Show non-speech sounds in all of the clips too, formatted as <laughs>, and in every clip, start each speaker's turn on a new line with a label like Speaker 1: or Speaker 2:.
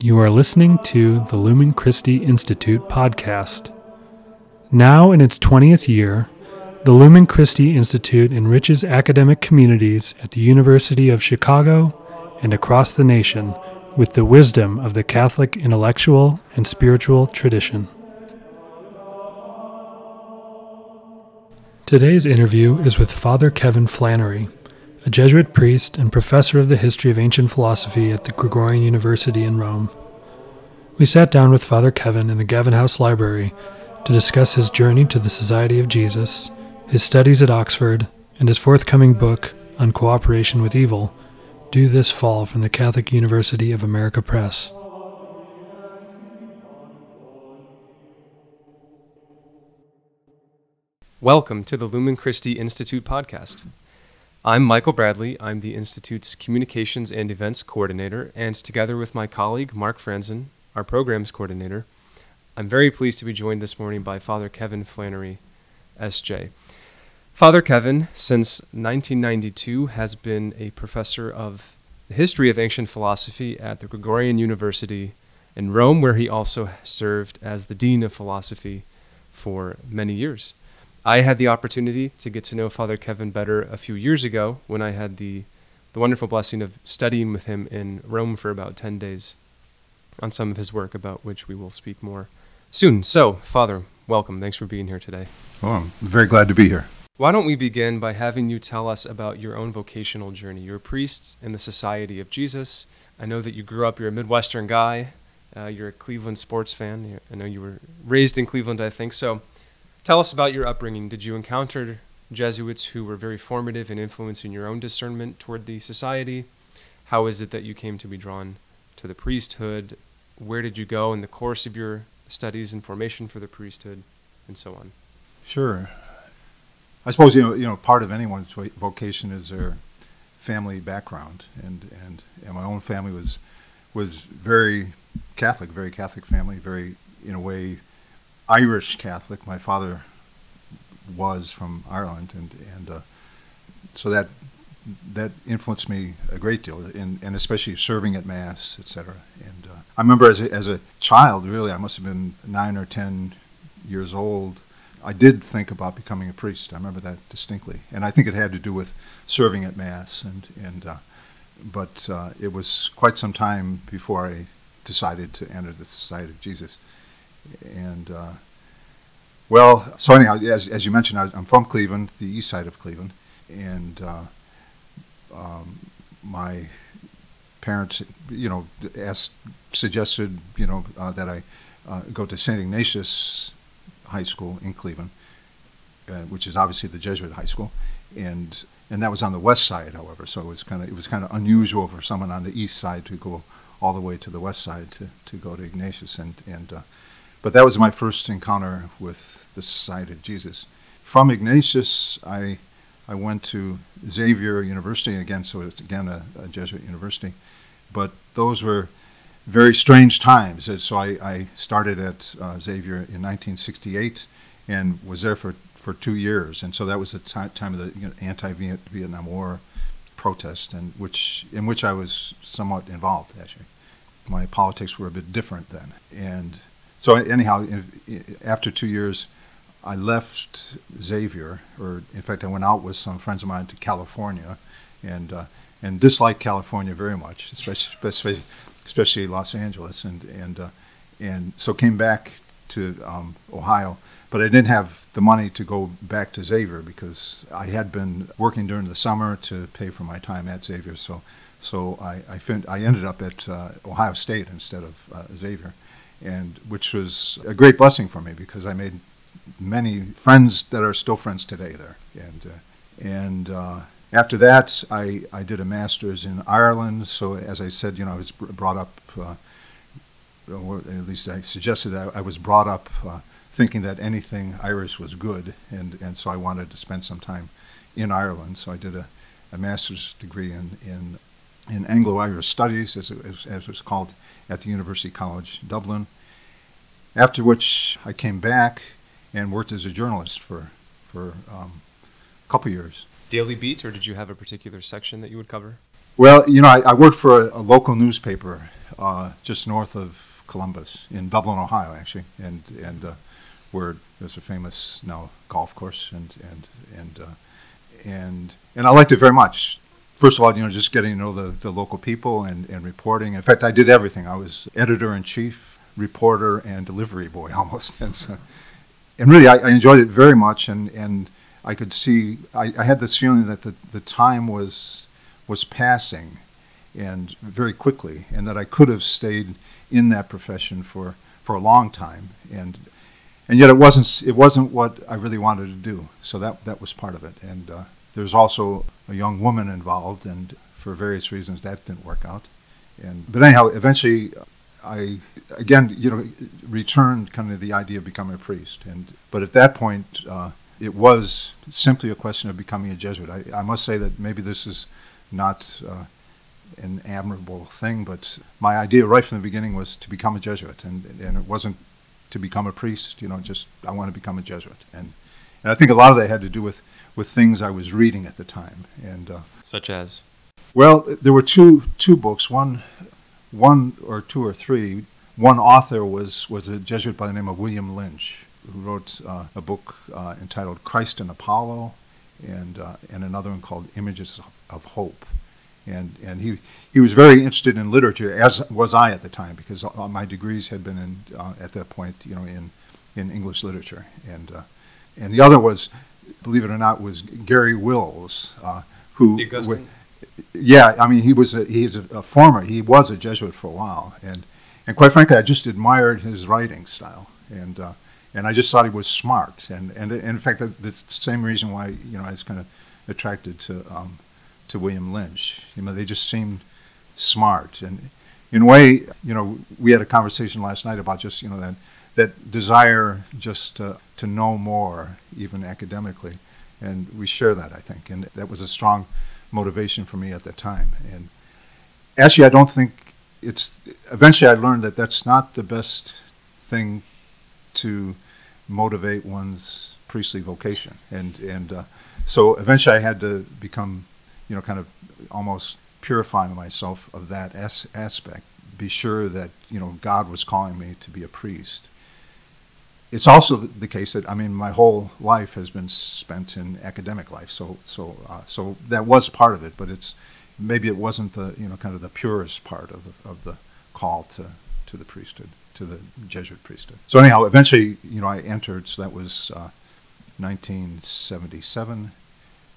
Speaker 1: You are listening to the Lumen Christi Institute podcast. Now in its 20th year, the Lumen Christi Institute enriches academic communities at the University of Chicago and across the nation with the wisdom of the Catholic intellectual and spiritual tradition. Today's interview is with Father Kevin Flannery, a Jesuit priest and professor of the history of ancient philosophy at the Gregorian University in Rome. We sat down with Father Kevin in the Gavin House Library to discuss his journey to the Society of Jesus his studies at Oxford, and his forthcoming book on cooperation with evil, due this fall from the Catholic University of America Press.
Speaker 2: Welcome to the Lumen Christi Institute podcast. I'm Michael Bradley. I'm the Institute's Communications and Events Coordinator, and together with my colleague Mark Franzen, our Programs Coordinator, I'm very pleased to be joined this morning by Father Kevin Flannery, S.J. Father Kevin, since 1992, has been a professor of the history of ancient philosophy at the Gregorian University in Rome, where he also served as the Dean of Philosophy for many years. I had the opportunity to get to know Father Kevin better a few years ago when I had the, the wonderful blessing of studying with him in Rome for about 10 days on some of his work, about which we will speak more soon. So, Father, welcome. Thanks for being here today.
Speaker 3: Oh, I'm very glad to be here.
Speaker 2: Why don't we begin by having you tell us about your own vocational journey? You're a priest in the Society of Jesus. I know that you grew up, you're a Midwestern guy, uh, you're a Cleveland sports fan. I know you were raised in Cleveland, I think. So tell us about your upbringing. Did you encounter Jesuits who were very formative in influencing your own discernment toward the society? How is it that you came to be drawn to the priesthood? Where did you go in the course of your studies and formation for the priesthood, and so on?
Speaker 3: Sure. I suppose you know you know part of anyone's vocation is their family background, and and, and my own family was was very Catholic, very Catholic family, very in a way Irish Catholic. My father was from Ireland, and and uh, so that that influenced me a great deal, and, and especially serving at mass, etc. And uh, I remember as a, as a child, really, I must have been nine or ten years old I did think about becoming a priest. I remember that distinctly, and I think it had to do with serving at mass. And and uh, but uh, it was quite some time before I decided to enter the Society of Jesus. And uh, well, so anyhow, as as you mentioned, I, am from Cleveland, the east side of Cleveland, and uh, um, my parents, you know, asked suggested, you know, uh, that I uh, go to St. Ignatius high school in Cleveland, uh, which is obviously the Jesuit high school, and and that was on the west side, however. So it was kind of it was kind of unusual for someone on the east side to go all the way to the west side to, to go to Ignatius, and and uh, but that was my first encounter with the Society of Jesus. From Ignatius, I I went to Xavier University again, so it's again a, a Jesuit university, but those were very strange times. So I, I started at uh, Xavier in 1968 and was there for, for two years. And so that was the t- time of the you know, anti-Vietnam War protest, and which in which I was somewhat involved. Actually, my politics were a bit different then. And so anyhow, after two years. I left Xavier, or in fact, I went out with some friends of mine to California, and uh, and disliked California very much, especially, especially Los Angeles, and and uh, and so came back to um, Ohio. But I didn't have the money to go back to Xavier because I had been working during the summer to pay for my time at Xavier. So so I I, fin- I ended up at uh, Ohio State instead of uh, Xavier, and which was a great blessing for me because I made many friends that are still friends today there, and uh, and uh, after that, I, I did a master's in Ireland. So, as I said, you know, I was brought up, uh, or at least I suggested I, I was brought up uh, thinking that anything Irish was good, and, and so I wanted to spend some time in Ireland. So I did a, a master's degree in, in, in Anglo-Irish Studies, as it, as, as it was called, at the University College Dublin. After which I came back and worked as a journalist for, for um, a couple years
Speaker 2: daily beat, or did you have a particular section that you would cover?
Speaker 3: Well, you know, I, I worked for a, a local newspaper uh, just north of Columbus in Dublin, Ohio, actually, and and uh, where there's a famous now golf course, and and and uh, and and I liked it very much. First of all, you know, just getting to know the, the local people and, and reporting. In fact, I did everything. I was editor in chief, reporter, and delivery boy <laughs> almost. And, so, and really, I, I enjoyed it very much. And, and I could see, I, I had this feeling that the, the time was was passing and very quickly, and that I could have stayed in that profession for, for a long time. And and yet it wasn't it wasn't what I really wanted to do. So that that was part of it. And uh, there's also a young woman involved, and for various reasons that didn't work out. And but anyhow, eventually, I again you know returned kind of the idea of becoming a priest. And but at that point, uh, it was simply a question of becoming a Jesuit. I, I must say that maybe this is not. Uh, an admirable thing, but my idea right from the beginning was to become a Jesuit, and, and it wasn't to become a priest. You know, just I want to become a Jesuit, and and I think a lot of that had to do with with things I was reading at the time, and uh,
Speaker 2: such as.
Speaker 3: Well, there were two two books. One, one or two or three. One author was was a Jesuit by the name of William Lynch, who wrote uh, a book uh, entitled Christ and Apollo, and uh, and another one called Images of Hope and and he he was very interested in literature, as was I at the time, because my degrees had been in uh, at that point, you know, in in English literature, and uh, and the other was, believe it or not, was Garry Wills, uh, who. yeah, I mean, he was a, he's a, a, former he was a Jesuit for a while, and and quite frankly, I just admired his writing style, and uh, and I just thought he was smart, and and, and in fact, that's the same reason why you know I was kind of attracted to. Um, to William Lynch. You know, they just seemed smart. And in a way, you know, we had a conversation last night about just, you know, that, that desire just to, to know more, even academically. And we share that, I think. And that was a strong motivation for me at that time. And actually, I don't think it's, eventually I learned that that's not the best thing to motivate one's priestly vocation. And, and uh, so eventually I had to become you know, kind of almost purifying myself of that as- aspect. Be sure that you know God was calling me to be a priest. It's also the case that I mean, my whole life has been spent in academic life, so so uh, so that was part of it. But it's maybe it wasn't the you know kind of the purest part of the, of the call to to the priesthood, to the Jesuit priesthood. So anyhow, eventually, you know, I entered. So that was uh, 1977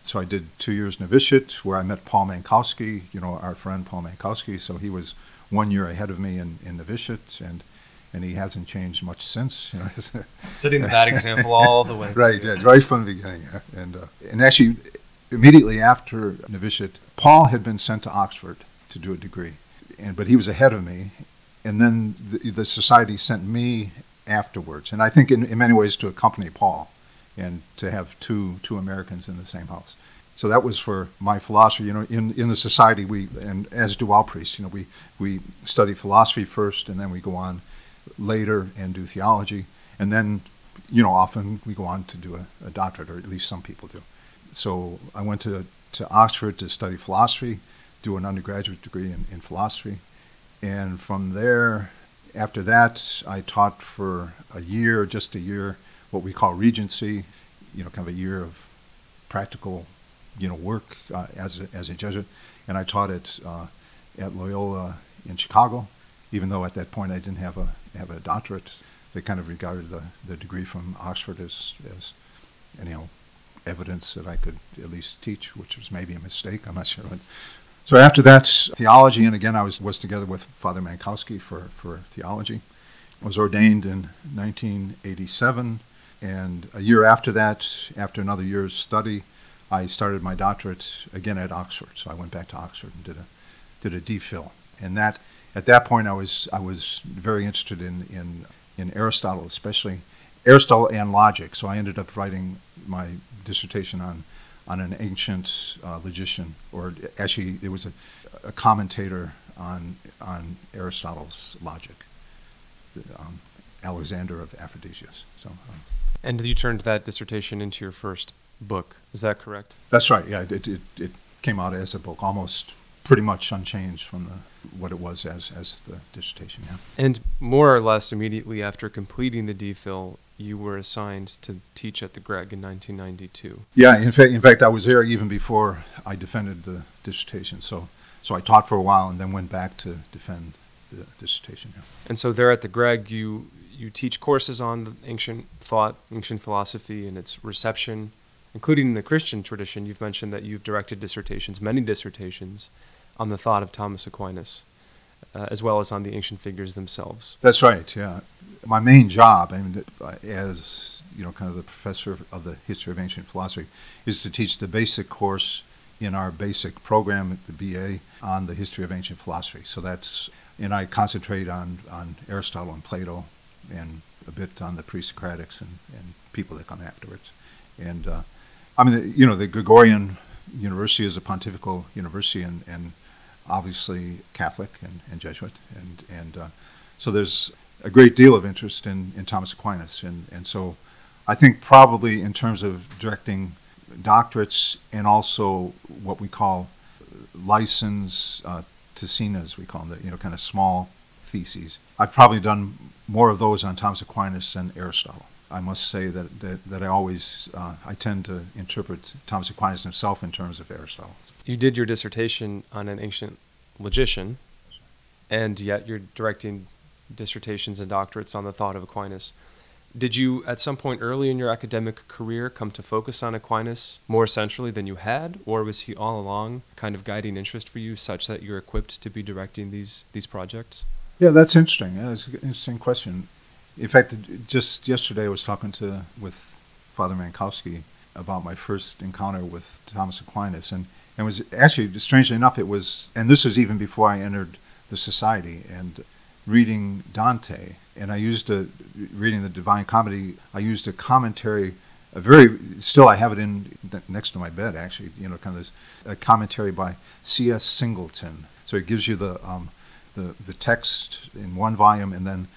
Speaker 3: so I did two years novitiate where I met Paul Mankowski, you know, our friend Paul Mankowski. So he was one year ahead of me in, in novitiate, and and he hasn't changed much since. You know, <laughs>
Speaker 2: setting the bad example all the way. <laughs>
Speaker 3: right, yeah, right from the beginning. Yeah. And uh, and actually, immediately after novitiate, Paul had been sent to Oxford to do a degree, and but he was ahead of me, and then the, the society sent me afterwards, and I think in, in many ways to accompany Paul and to have two two Americans in the same house. So that was for my philosophy. You know, in, in the society we and as do all priests, you know, we we study philosophy first, and then we go on later and do theology, and then you know often we go on to do a, a doctorate, or at least some people do. So I went to to Oxford to study philosophy, do an undergraduate degree in, in philosophy, and from there, after that, I taught for a year, just a year, what we call regency, you know, kind of a year of practical, you know, work uh, as a, as a Jesuit, and I taught it uh, at Loyola in Chicago, even though at that point I didn't have a have a doctorate. They kind of regarded the, the degree from Oxford as as you know evidence that I could at least teach, which was maybe a mistake. I'm not sure. So after that, theology, and again I was was together with Father Mankowski for for theology. I was ordained in 1987 and a year after that, after another year's study, I started my doctorate again at Oxford. So I went back to Oxford and did a did a DPhil. And that at that point I was I was very interested in in, in Aristotle, especially Aristotle and logic. So I ended up writing my dissertation on on an ancient uh, logician, or actually it was a, a commentator on on Aristotle's logic, um, Alexander of Aphrodisias. So. Um,
Speaker 2: and you turned that dissertation into your first book. Is that correct?
Speaker 3: That's right. Yeah, it, it, it came out as a book, almost pretty much unchanged from the what it was as as the dissertation. Yeah.
Speaker 2: And more or less immediately after completing the DPhil, you were assigned to teach at the Greg in 1992.
Speaker 3: Yeah, in fact, in fact, I was there even before I defended the dissertation. So, so I taught for a while and then went back to defend the dissertation. Yeah.
Speaker 2: And so there at the Greg, you you teach courses on ancient thought, ancient philosophy, and its reception, including in the Christian tradition. You've mentioned that you've directed dissertations, many dissertations, on the thought of Thomas Aquinas, uh, as well as on the ancient figures themselves.
Speaker 3: That's right. Yeah, my main job, I mean, as you know, kind of the professor of the history of ancient philosophy, is to teach the basic course in our basic program at the BA on the history of ancient philosophy. So that's, and I concentrate on, on Aristotle and Plato and a bit on the pre-Socratics and, and people that come afterwards. And uh, I mean, you know, the Gregorian University is a pontifical university and, and obviously Catholic and, and Jesuit. And, and uh, so there's a great deal of interest in, in Thomas Aquinas. And, and so I think probably in terms of directing doctorates and also what we call license uh, as we call them, the, you know, kind of small theses. I've probably done more of those on Thomas Aquinas than Aristotle. I must say that, that, that I always, uh, I tend to interpret Thomas Aquinas himself in terms of Aristotle.
Speaker 2: You did your dissertation on an ancient logician, and yet you're directing dissertations and doctorates on the thought of Aquinas. Did you, at some point early in your academic career, come to focus on Aquinas more centrally than you had, or was he all along kind of guiding interest for you, such that you're equipped to be directing these these projects?
Speaker 3: Yeah, that's interesting. Yeah, that's an interesting question. In fact, just yesterday I was talking to with Father Mankowski about my first encounter with Thomas Aquinas, and, and was actually strangely enough it was, and this was even before I entered the society, and reading Dante, and I used a reading the Divine Comedy. I used a commentary, a very still I have it in next to my bed actually. You know, kind of this a commentary by C.S. Singleton. So it gives you the um, the the text in one volume, and then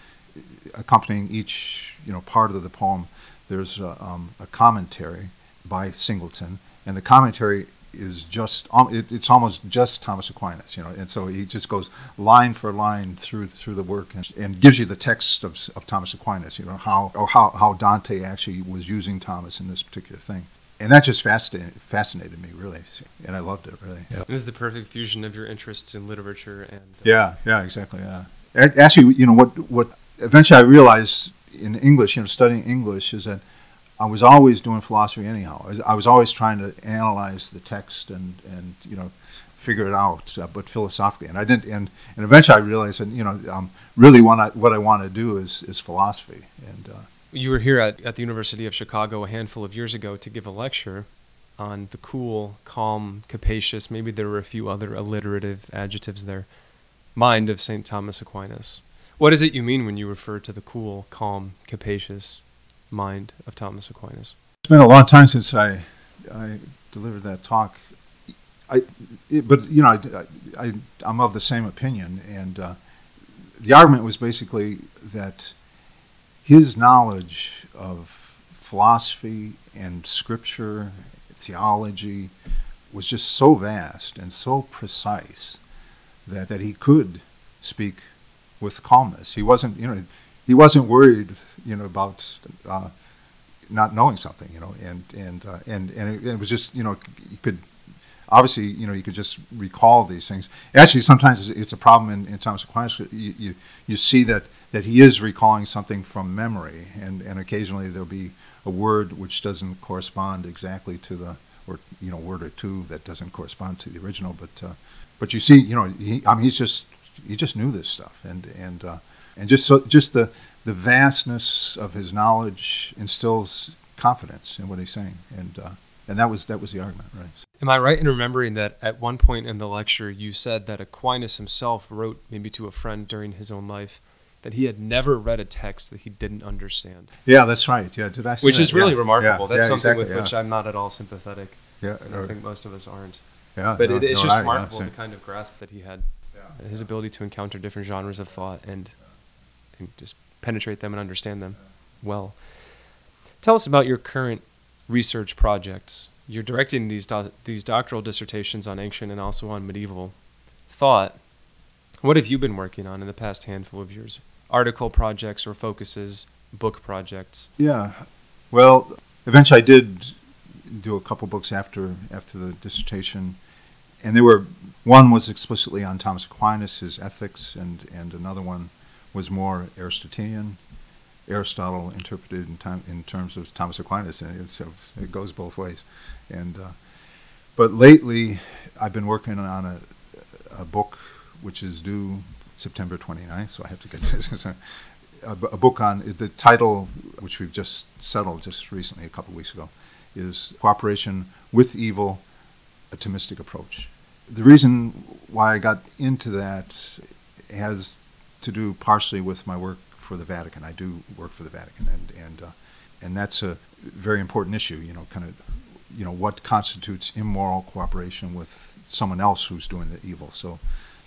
Speaker 3: accompanying each you know part of the poem, there's a, um, a commentary by Singleton, and the commentary is just it, it's almost just Thomas Aquinas, you know, and so he just goes line for line through through the work and, and gives you the text of, of Thomas Aquinas, you know, how or how, how Dante actually was using Thomas in this particular thing. And that just fascinated, fascinated me really, and I loved it really.
Speaker 2: Yeah. It was the perfect fusion of your interests in literature and. Uh,
Speaker 3: yeah, yeah, exactly. Yeah, actually, you know what what eventually I realized in English, you know, studying English is that I was always doing philosophy anyhow. I was, always trying to analyze the text and, and you know, figure it out, uh, but philosophically. And I didn't. And, and eventually I realized that you know, um, really what I, what I want to do is, is philosophy. And uh,
Speaker 2: you were here at, at the University of Chicago a handful of years ago to give a lecture on the cool, calm, capacious. Maybe there were a few other alliterative adjectives there. Mind of Saint Thomas Aquinas. What is it you mean when you refer to the cool, calm, capacious mind of Thomas Aquinas?
Speaker 3: It's been a long time since I, I delivered that talk. I, it, but you know, I, I, I'm of the same opinion, and uh, the argument was basically that his knowledge of philosophy and scripture, theology, was just so vast and so precise that, that he could speak with calmness. He wasn't, you know, he wasn't worried, you know, about uh, not knowing something, you know, and and uh, and and it, it, was just, you know, you could obviously, you know, you could just recall these things. Actually, sometimes it's a problem in, in Thomas Aquinas. You, you you see that that he is recalling something from memory, and and occasionally there'll be a word which doesn't correspond exactly to the or you know word or two that doesn't correspond to the original, but uh, but you see, you know, he, I mean, he's just he just knew this stuff, and and uh, and just so just the the vastness of his knowledge instills confidence in what he's saying, and uh, and that was that was the argument, right?
Speaker 2: Am I right in remembering that at one point in the lecture you said that Aquinas himself wrote maybe to a friend during his own life that he had never read a text that he didn't understand?
Speaker 3: Yeah, that's right. Yeah, did I?
Speaker 2: Which
Speaker 3: that?
Speaker 2: is really
Speaker 3: yeah.
Speaker 2: remarkable.
Speaker 3: Yeah.
Speaker 2: that's
Speaker 3: yeah,
Speaker 2: something
Speaker 3: exactly,
Speaker 2: with which I'm not at all sympathetic.
Speaker 3: Yeah,
Speaker 2: I think most of us aren't.
Speaker 3: Yeah,
Speaker 2: but
Speaker 3: no,
Speaker 2: it, it's
Speaker 3: no,
Speaker 2: just
Speaker 3: I,
Speaker 2: remarkable the kind of grasp that he had his ability to encounter different genres of thought and, and just penetrate them and understand them well. Tell us about your current research projects. You're directing these do- these doctoral dissertations on ancient and also on medieval thought. What have you been working on in the past handful of years? Article projects or focuses, book projects?
Speaker 3: Yeah. Well, eventually I did do a couple books after after the dissertation, and they were one was explicitly on Thomas Aquinas, his ethics, and and another one was more Aristotelian, Aristotle interpreted in time in terms of Thomas Aquinas, and it, so it goes both ways. And uh, but lately, I've been working on a a book which is due September 29th, so I have to get this. <laughs> a, a book on the title, which we've just settled just recently, a couple of weeks ago, is Cooperation with Evil, a Thomistic Approach. The reason why I got into that has to do partially with my work for the Vatican. I do work for the Vatican, and and uh, and that's a very important issue. You know, kind of, you know, what constitutes immoral cooperation with someone else who's doing the evil. So.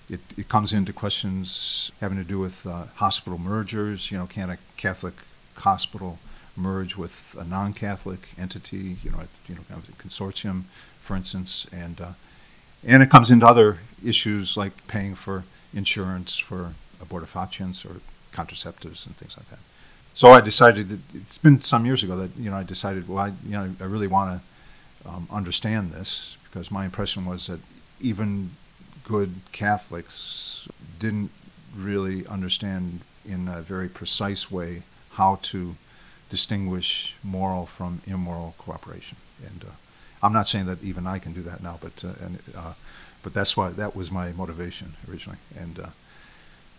Speaker 3: It, it comes into questions having to do with uh, hospital mergers. You know, can a Catholic hospital merge with a non-Catholic entity? You know, you know, kind of a consortium, for instance, and uh, and it comes into other issues like paying for insurance for abortifacients or contraceptives and things like that. So I decided that it's been some years ago that you know I decided well I you know I really want to um, understand this because my impression was that even good Catholics didn't really understand in a very precise way how to distinguish moral from immoral cooperation. And uh, I'm not saying that even I can do that now, but uh, and, uh, but that's why that was my motivation originally. And uh,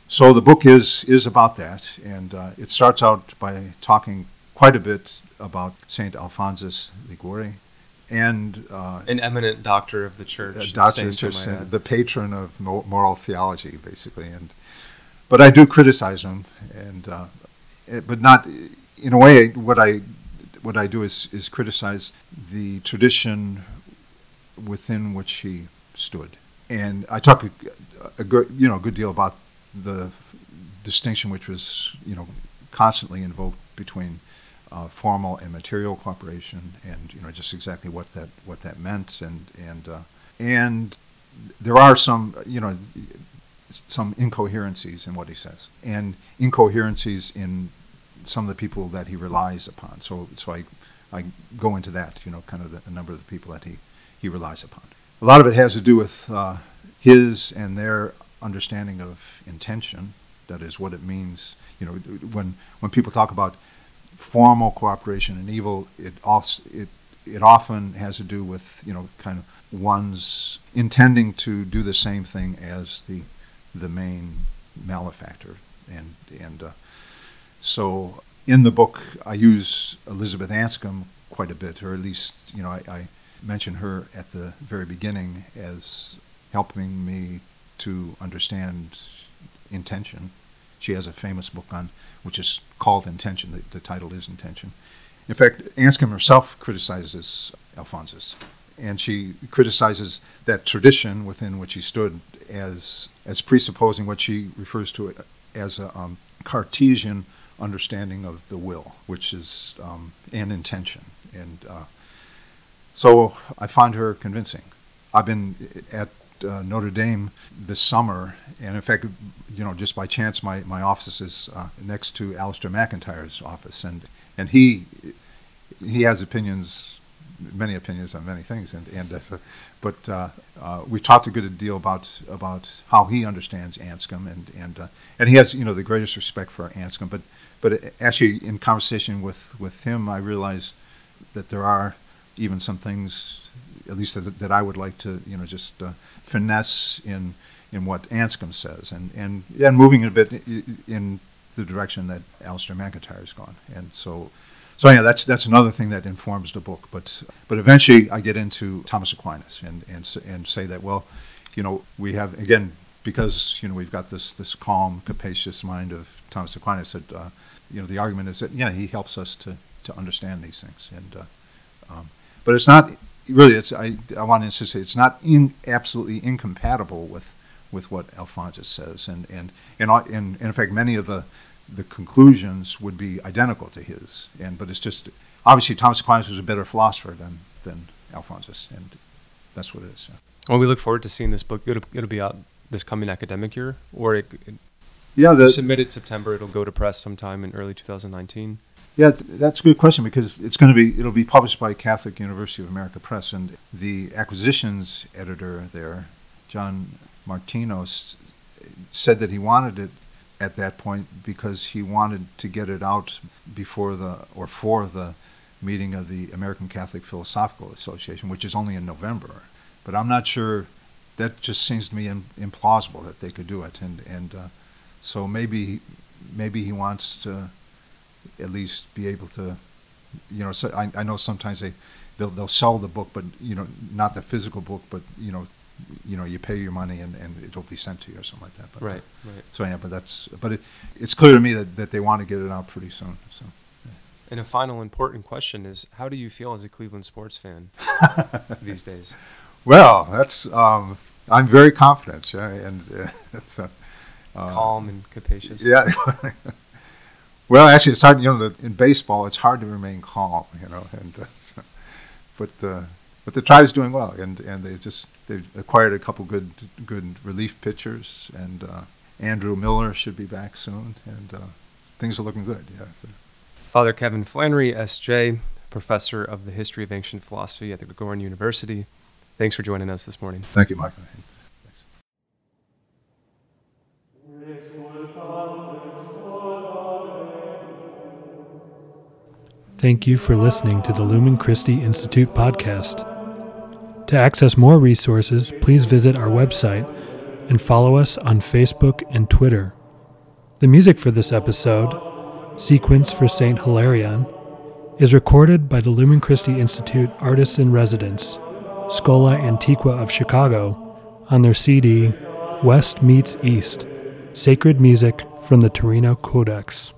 Speaker 3: so the book is is about that, and uh, it starts out by talking quite a bit about Saint Alphonsus Liguori, and uh,
Speaker 2: an eminent doctor of the church,
Speaker 3: doctor of the church, the patron of moral theology, basically. And but I do criticize him, and uh, it, but not in a way. What I what I do is is criticize the tradition within which he stood, and I talk a, a, you know a good deal about the distinction which was, you know, constantly invoked between uh, formal and material cooperation, and you know just exactly what that what that meant, and and uh, and there are some you know some incoherencies in what he says, and incoherencies in some of the people that he relies upon. So so I I go into that, you know, kind of the, a number of the people that he he relies upon. A lot of it has to do with uh, his and their understanding of intention. That is what it means. You know, when when people talk about formal cooperation and evil, it also it it often has to do with you know kind of one's intending to do the same thing as the the main malefactor, and and uh, so in the book I use Elizabeth Anscombe quite a bit, or at least you know I, I mention her at the very beginning as helping me to understand intention. She has a famous book on which is called Intention. The, the title is Intention. In fact, Anscombe herself criticizes Alphonsus, and she criticizes that tradition within which he stood as as presupposing what she refers to as a um, Cartesian understanding of the will, which is um, an intention. And uh, so I find her convincing. I've been at uh, Notre Dame this summer, and in fact, you know, just by chance, my, my office is uh, next to Alasdair MacIntyre's office, and and he he has opinions, many opinions on many things, and and uh, but uh, uh, we talked a good deal about about how he understands Anscombe, and and uh, and he has you know the greatest respect for Anscombe, but but actually in conversation with with him, I realize that there are even some things at least that, that I would like to, you know, just uh, finesse in in what Anscombe says, and and and moving a bit in the direction that Alasdair MacIntyre has gone, and so. So yeah, that's that's another thing that informs the book. But but eventually, I get into Thomas Aquinas and and and say that well, you know, we have again because you know we've got this this calm, capacious mind of Thomas Aquinas. That uh, you know the argument is that yeah, he helps us to to understand these things, and uh, um, but it's not really, it's I, I want to insist it's not in, absolutely incompatible with with what Alphonsus says, and and and, and, in fact, many of the the conclusions would be identical to his, and but it's just obviously Thomas Aquinas was a better philosopher than than Alphonsus, and that's what it is.
Speaker 2: Well, we look forward to seeing this book. It'll, it'll be out this coming academic year, or it, it
Speaker 3: Yeah, the,
Speaker 2: submitted September. It'll go to press sometime in early 2019.
Speaker 3: Yeah, th- that's a good question because it's going to be it'll be published by Catholic University of America Press, and the acquisitions editor there, John Martinos, said that he wanted it at that point because he wanted to get it out before the or for the meeting of the American Catholic Philosophical Association, which is only in November. But I'm not sure. That just seems to me im- implausible that they could do it, and and uh, so maybe maybe he wants to at least be able to, you know, so I, I know sometimes they, they'll, they'll sell the book, but, you know, not the physical book, but, you know, you know, you pay your money and, and it'll be sent to you or something like that. But, uh,
Speaker 2: Right, right.
Speaker 3: So, yeah, but that's, but it, it's clear to me that, that they want to get it out pretty soon, so.
Speaker 2: And a final important question is: How do you feel as a Cleveland sports fan <laughs> these days?
Speaker 3: Well, that's, um, I'm very confident, yeah, and, uh, <laughs> it's, uh, uh,
Speaker 2: Calm and capacious.
Speaker 3: Yeah. <laughs> well, actually, it's hard. You know, the, in baseball, it's hard to remain calm. You know, and uh, but uh, but the tribe's doing well, and and they've just they've acquired a couple good good relief pitchers, and uh, Andrew Miller should be back soon, and uh, things are looking good. Yeah. So.
Speaker 2: Father Kevin Flannery, S.J., professor of the history of ancient philosophy at the Gregorian University. Thanks for joining us this morning.
Speaker 3: Thank you, Michael. Thanks.
Speaker 1: Thank you for listening to the Lumen Christi Institute podcast. To access more resources, please visit our website and follow us on Facebook and Twitter. The music for this episode, Sequence for St. Hilarion, is recorded by the Lumen Christi Institute Artists in Residence, Schola Antiqua of Chicago, on their CD West Meets East Sacred Music from the Torino Codex.